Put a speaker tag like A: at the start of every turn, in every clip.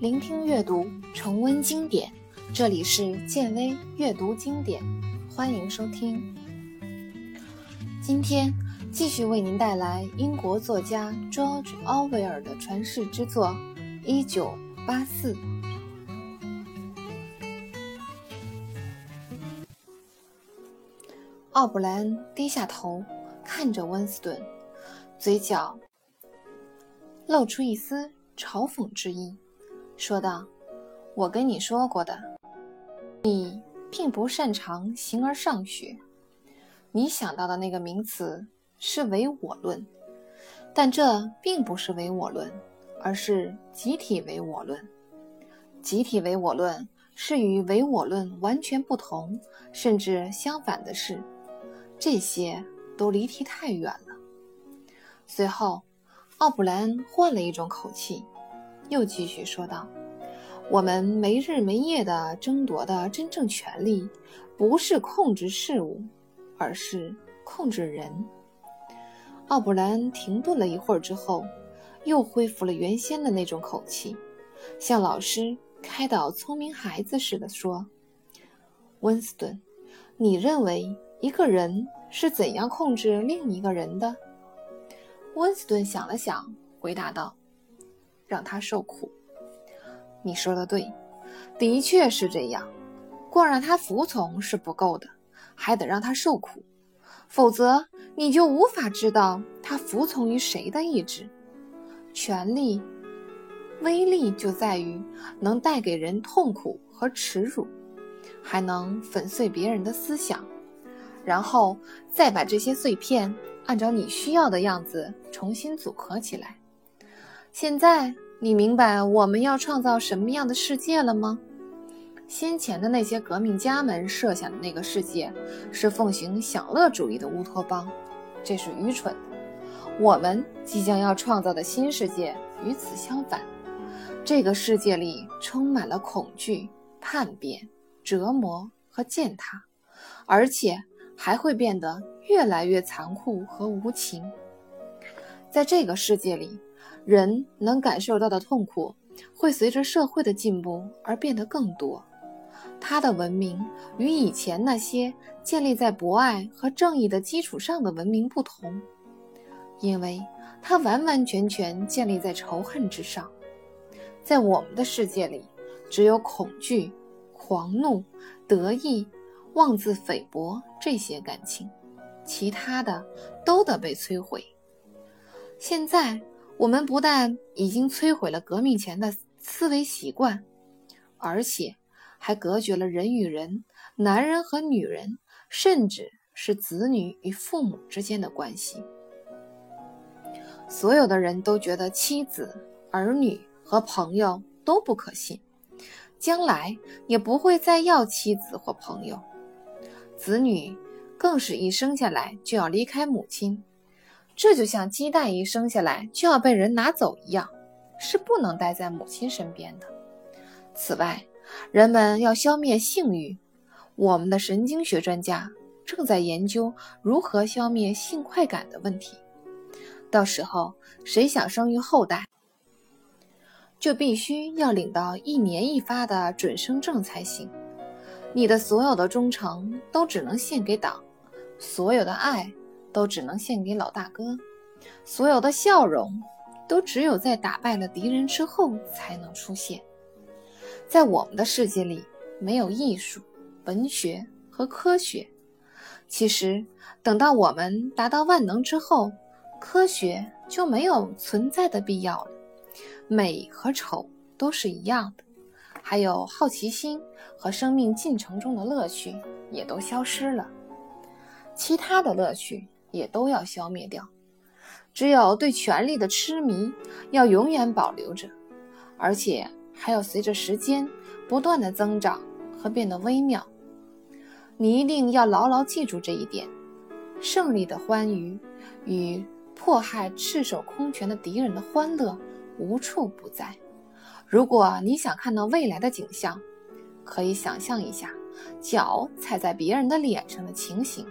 A: 聆听阅读，重温经典。这里是建威阅读经典，欢迎收听。今天继续为您带来英国作家 George Orwell 的传世之作《一九八四》。奥布兰低下头看着温斯顿，嘴角露出一丝嘲讽之意。说道：“我跟你说过的，你并不擅长形而上学。你想到的那个名词是唯我论，但这并不是唯我论，而是集体唯我论。集体唯我论是与唯我论完全不同，甚至相反的事。这些都离题太远了。”随后，奥布兰换了一种口气。又继续说道：“我们没日没夜地争夺的真正权利，不是控制事物，而是控制人。”奥布兰停顿了一会儿之后，又恢复了原先的那种口气，像老师开导聪明孩子似的说：“温斯顿，你认为一个人是怎样控制另一个人的？”温斯顿想了想，回答道。让他受苦，你说的对，的确是这样。光让他服从是不够的，还得让他受苦，否则你就无法知道他服从于谁的意志。权力威力就在于能带给人痛苦和耻辱，还能粉碎别人的思想，然后再把这些碎片按照你需要的样子重新组合起来。现在你明白我们要创造什么样的世界了吗？先前的那些革命家们设想的那个世界是奉行享乐主义的乌托邦，这是愚蠢的。我们即将要创造的新世界与此相反，这个世界里充满了恐惧、叛变、折磨和践踏，而且还会变得越来越残酷和无情。在这个世界里。人能感受到的痛苦，会随着社会的进步而变得更多。他的文明与以前那些建立在博爱和正义的基础上的文明不同，因为它完完全全建立在仇恨之上。在我们的世界里，只有恐惧、狂怒、得意、妄自菲薄这些感情，其他的都得被摧毁。现在。我们不但已经摧毁了革命前的思维习惯，而且还隔绝了人与人、男人和女人，甚至是子女与父母之间的关系。所有的人都觉得妻子、儿女和朋友都不可信，将来也不会再要妻子或朋友。子女更是一生下来就要离开母亲。这就像鸡蛋一生下来就要被人拿走一样，是不能待在母亲身边的。此外，人们要消灭性欲，我们的神经学专家正在研究如何消灭性快感的问题。到时候，谁想生育后代，就必须要领到一年一发的准生证才行。你的所有的忠诚都只能献给党，所有的爱。都只能献给老大哥，所有的笑容都只有在打败了敌人之后才能出现。在我们的世界里，没有艺术、文学和科学。其实，等到我们达到万能之后，科学就没有存在的必要了。美和丑都是一样的，还有好奇心和生命进程中的乐趣也都消失了。其他的乐趣。也都要消灭掉，只有对权力的痴迷要永远保留着，而且还要随着时间不断的增长和变得微妙。你一定要牢牢记住这一点：胜利的欢愉与迫害赤手空拳的敌人的欢乐无处不在。如果你想看到未来的景象，可以想象一下脚踩在别人的脸上的情形。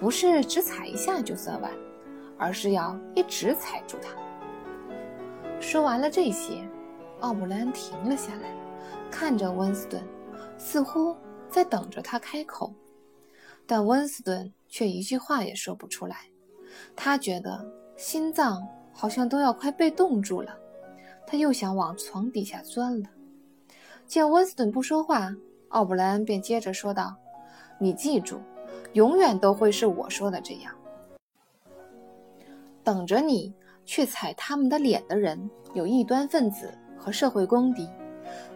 A: 不是只踩一下就算完，而是要一直踩住它。说完了这些，奥布莱恩停了下来，看着温斯顿，似乎在等着他开口。但温斯顿却一句话也说不出来。他觉得心脏好像都要快被冻住了，他又想往床底下钻了。见温斯顿不说话，奥布莱恩便接着说道：“你记住，永远都会是我说的这样。等着你去踩他们的脸的人，有异端分子和社会公敌。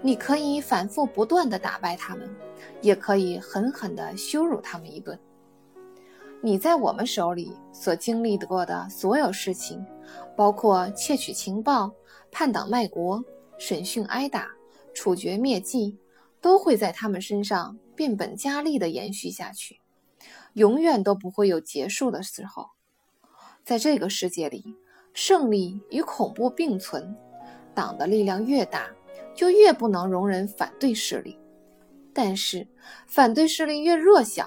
A: 你可以反复不断地打败他们。”也可以狠狠地羞辱他们一顿。你在我们手里所经历过的所有事情，包括窃取情报、叛党卖国、审讯挨打、处决灭迹，都会在他们身上变本加厉地延续下去，永远都不会有结束的时候。在这个世界里，胜利与恐怖并存。党的力量越大，就越不能容忍反对势力。但是，反对势力越弱小，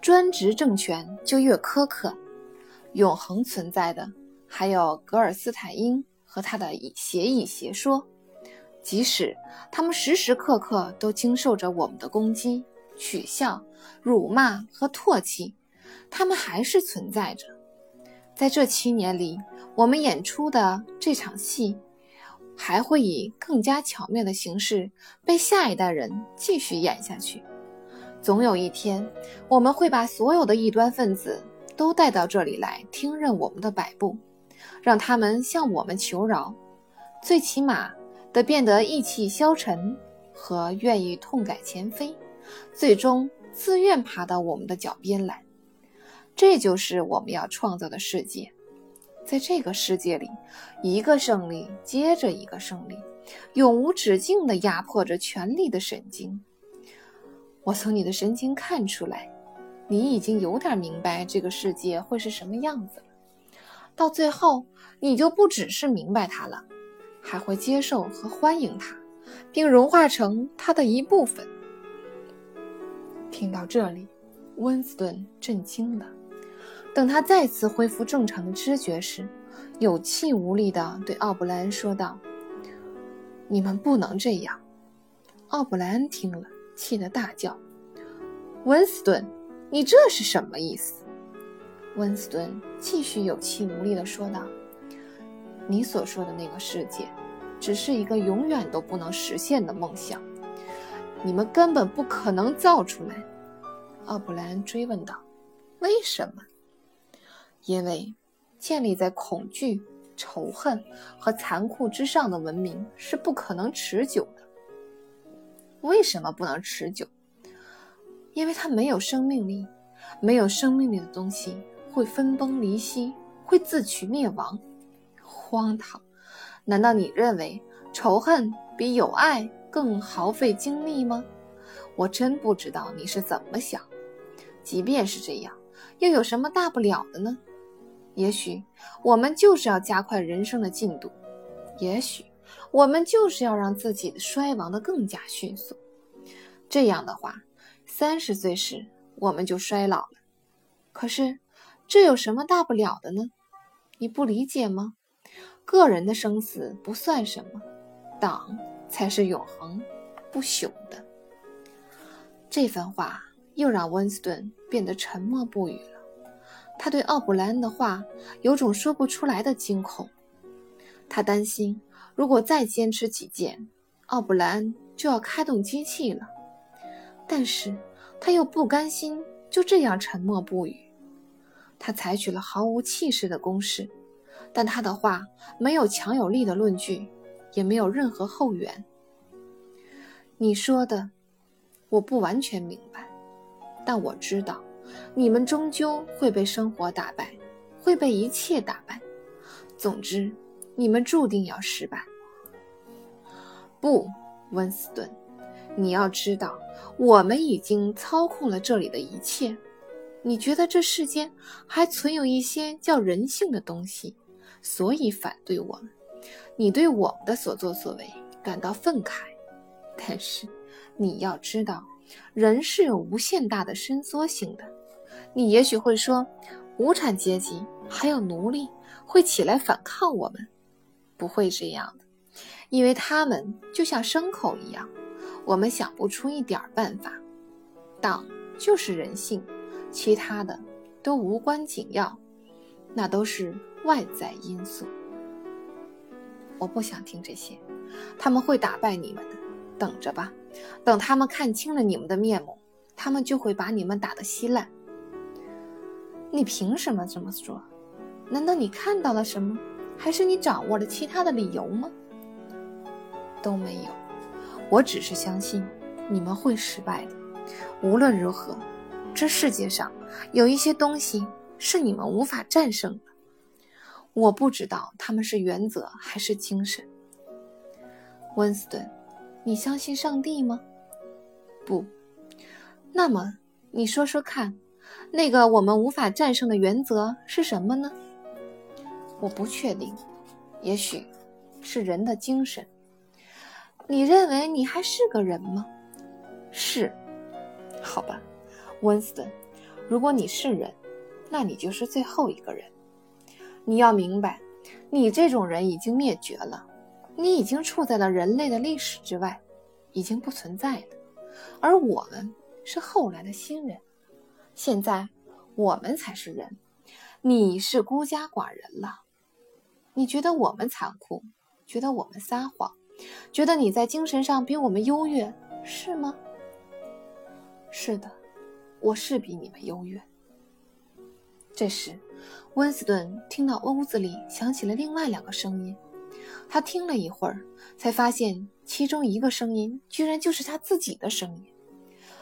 A: 专职政权就越苛刻。永恒存在的还有格尔斯坦因和他的协议邪说，即使他们时时刻刻都经受着我们的攻击、取笑、辱骂和唾弃，他们还是存在着。在这七年里，我们演出的这场戏。还会以更加巧妙的形式被下一代人继续演下去。总有一天，我们会把所有的异端分子都带到这里来听任我们的摆布，让他们向我们求饶，最起码得变得意气消沉和愿意痛改前非，最终自愿爬到我们的脚边来。这就是我们要创造的世界。在这个世界里，一个胜利接着一个胜利，永无止境地压迫着权力的神经。我从你的神经看出来，你已经有点明白这个世界会是什么样子了。到最后，你就不只是明白它了，还会接受和欢迎它，并融化成它的一部分。听到这里，温斯顿震惊了。等他再次恢复正常的知觉时，有气无力地对奥布莱恩说道：“你们不能这样。”奥布莱恩听了，气得大叫：“温斯顿，你这是什么意思？”温斯顿继续有气无力地说道：“你所说的那个世界，只是一个永远都不能实现的梦想，你们根本不可能造出来。”奥布莱恩追问道：“为什么？”因为建立在恐惧、仇恨和残酷之上的文明是不可能持久的。为什么不能持久？因为它没有生命力，没有生命力的东西会分崩离析，会自取灭亡。荒唐！难道你认为仇恨比有爱更耗费精力吗？我真不知道你是怎么想。即便是这样，又有什么大不了的呢？也许我们就是要加快人生的进度，也许我们就是要让自己衰亡的更加迅速。这样的话，三十岁时我们就衰老了。可是这有什么大不了的呢？你不理解吗？个人的生死不算什么，党才是永恒不朽的。这番话又让温斯顿变得沉默不语了。他对奥布莱恩的话有种说不出来的惊恐，他担心如果再坚持己见，奥布莱恩就要开动机器了。但是他又不甘心就这样沉默不语。他采取了毫无气势的攻势，但他的话没有强有力的论据，也没有任何后援。你说的，我不完全明白，但我知道。你们终究会被生活打败，会被一切打败。总之，你们注定要失败。不，温斯顿，你要知道，我们已经操控了这里的一切。你觉得这世间还存有一些叫人性的东西，所以反对我们。你对我们的所作所为感到愤慨，但是你要知道，人是有无限大的伸缩性的。你也许会说，无产阶级还有奴隶会起来反抗我们，不会这样的，因为他们就像牲口一样，我们想不出一点办法。党就是人性，其他的都无关紧要，那都是外在因素。我不想听这些，他们会打败你们的，等着吧。等他们看清了你们的面目，他们就会把你们打得稀烂。你凭什么这么说？难道你看到了什么？还是你掌握了其他的理由吗？都没有，我只是相信你们会失败的。无论如何，这世界上有一些东西是你们无法战胜的。我不知道他们是原则还是精神。温斯顿，你相信上帝吗？不。那么你说说看，那个我们无法战胜的原则是什么呢？我不确定，也许是人的精神。你认为你还是个人吗？是。好吧，温斯顿，如果你是人，那你就是最后一个人。你要明白，你这种人已经灭绝了，你已经处在了人类的历史之外，已经不存在了。而我们是后来的新人，现在我们才是人，你是孤家寡人了。你觉得我们残酷，觉得我们撒谎，觉得你在精神上比我们优越，是吗？是的，我是比你们优越。这时，温斯顿听到屋子里响起了另外两个声音。他听了一会儿，才发现其中一个声音居然就是他自己的声音。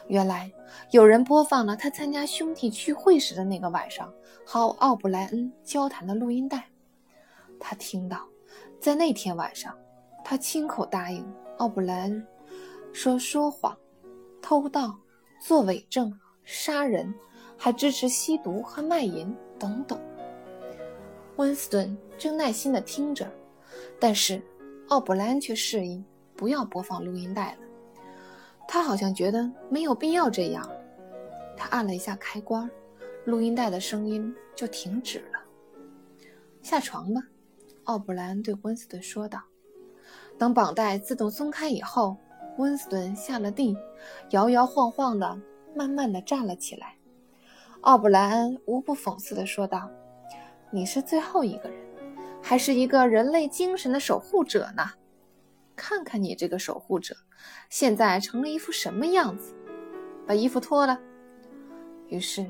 A: 原来有人播放了他参加兄弟聚会时的那个晚上和奥布莱恩交谈的录音带。他听到，在那天晚上，他亲口答应奥布莱恩说说谎、偷盗。做伪证、杀人，还支持吸毒和卖淫等等。温斯顿正耐心地听着，但是奥布莱恩却示意不要播放录音带了。他好像觉得没有必要这样。他按了一下开关，录音带的声音就停止了。下床吧，奥布莱恩对温斯顿说道。等绑带自动松开以后。温斯顿下了地，摇摇晃晃的，慢慢的站了起来。奥布莱恩无不讽刺的说道：“你是最后一个人，还是一个人类精神的守护者呢？看看你这个守护者，现在成了一副什么样子？把衣服脱了。”于是，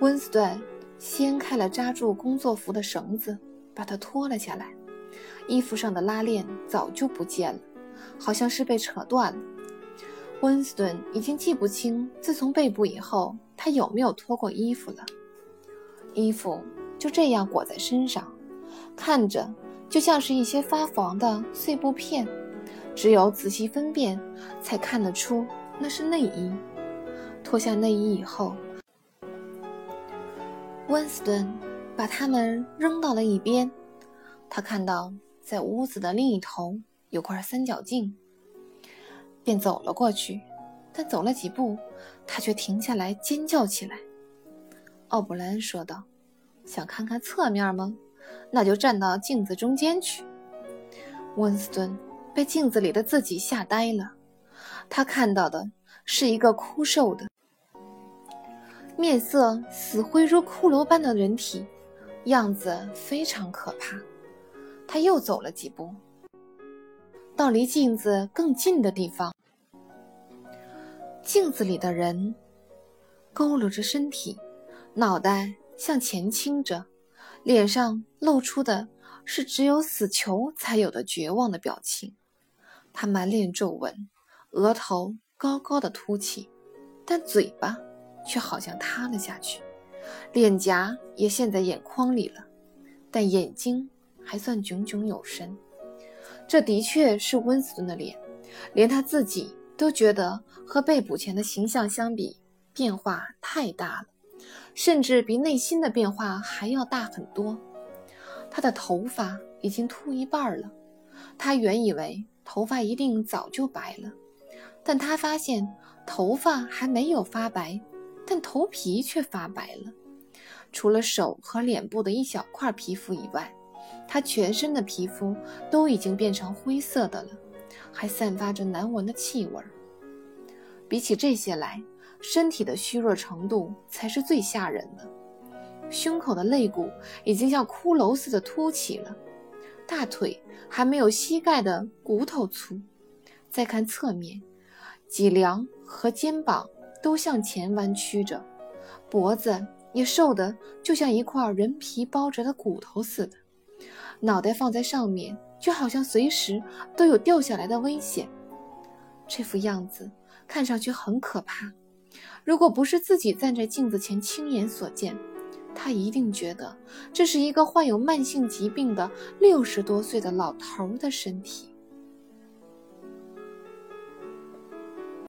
A: 温斯顿掀开了扎住工作服的绳子，把它脱了下来。衣服上的拉链早就不见了。好像是被扯断了。温斯顿已经记不清自从被捕以后他有没有脱过衣服了。衣服就这样裹在身上，看着就像是一些发黄的碎布片，只有仔细分辨才看得出那是内衣。脱下内衣以后，温斯顿把它们扔到了一边。他看到在屋子的另一头。有块三角镜，便走了过去，但走了几步，他却停下来尖叫起来。奥布莱恩说道：“想看看侧面吗？那就站到镜子中间去。”温斯顿被镜子里的自己吓呆了，他看到的是一个枯瘦的、面色死灰如骷髅般的人体，样子非常可怕。他又走了几步。到离镜子更近的地方，镜子里的人佝偻着身体，脑袋向前倾着，脸上露出的是只有死囚才有的绝望的表情。他满脸皱纹，额头高高的凸起，但嘴巴却好像塌了下去，脸颊也陷在眼眶里了，但眼睛还算炯炯有神。这的确是温斯顿的脸，连他自己都觉得和被捕前的形象相比，变化太大了，甚至比内心的变化还要大很多。他的头发已经秃一半了，他原以为头发一定早就白了，但他发现头发还没有发白，但头皮却发白了，除了手和脸部的一小块皮肤以外。他全身的皮肤都已经变成灰色的了，还散发着难闻的气味。比起这些来，身体的虚弱程度才是最吓人的。胸口的肋骨已经像骷髅似的凸起了，大腿还没有膝盖的骨头粗。再看侧面，脊梁和肩膀都向前弯曲着，脖子也瘦得就像一块人皮包着的骨头似的。脑袋放在上面，就好像随时都有掉下来的危险。这副样子看上去很可怕。如果不是自己站在镜子前亲眼所见，他一定觉得这是一个患有慢性疾病的六十多岁的老头的身体。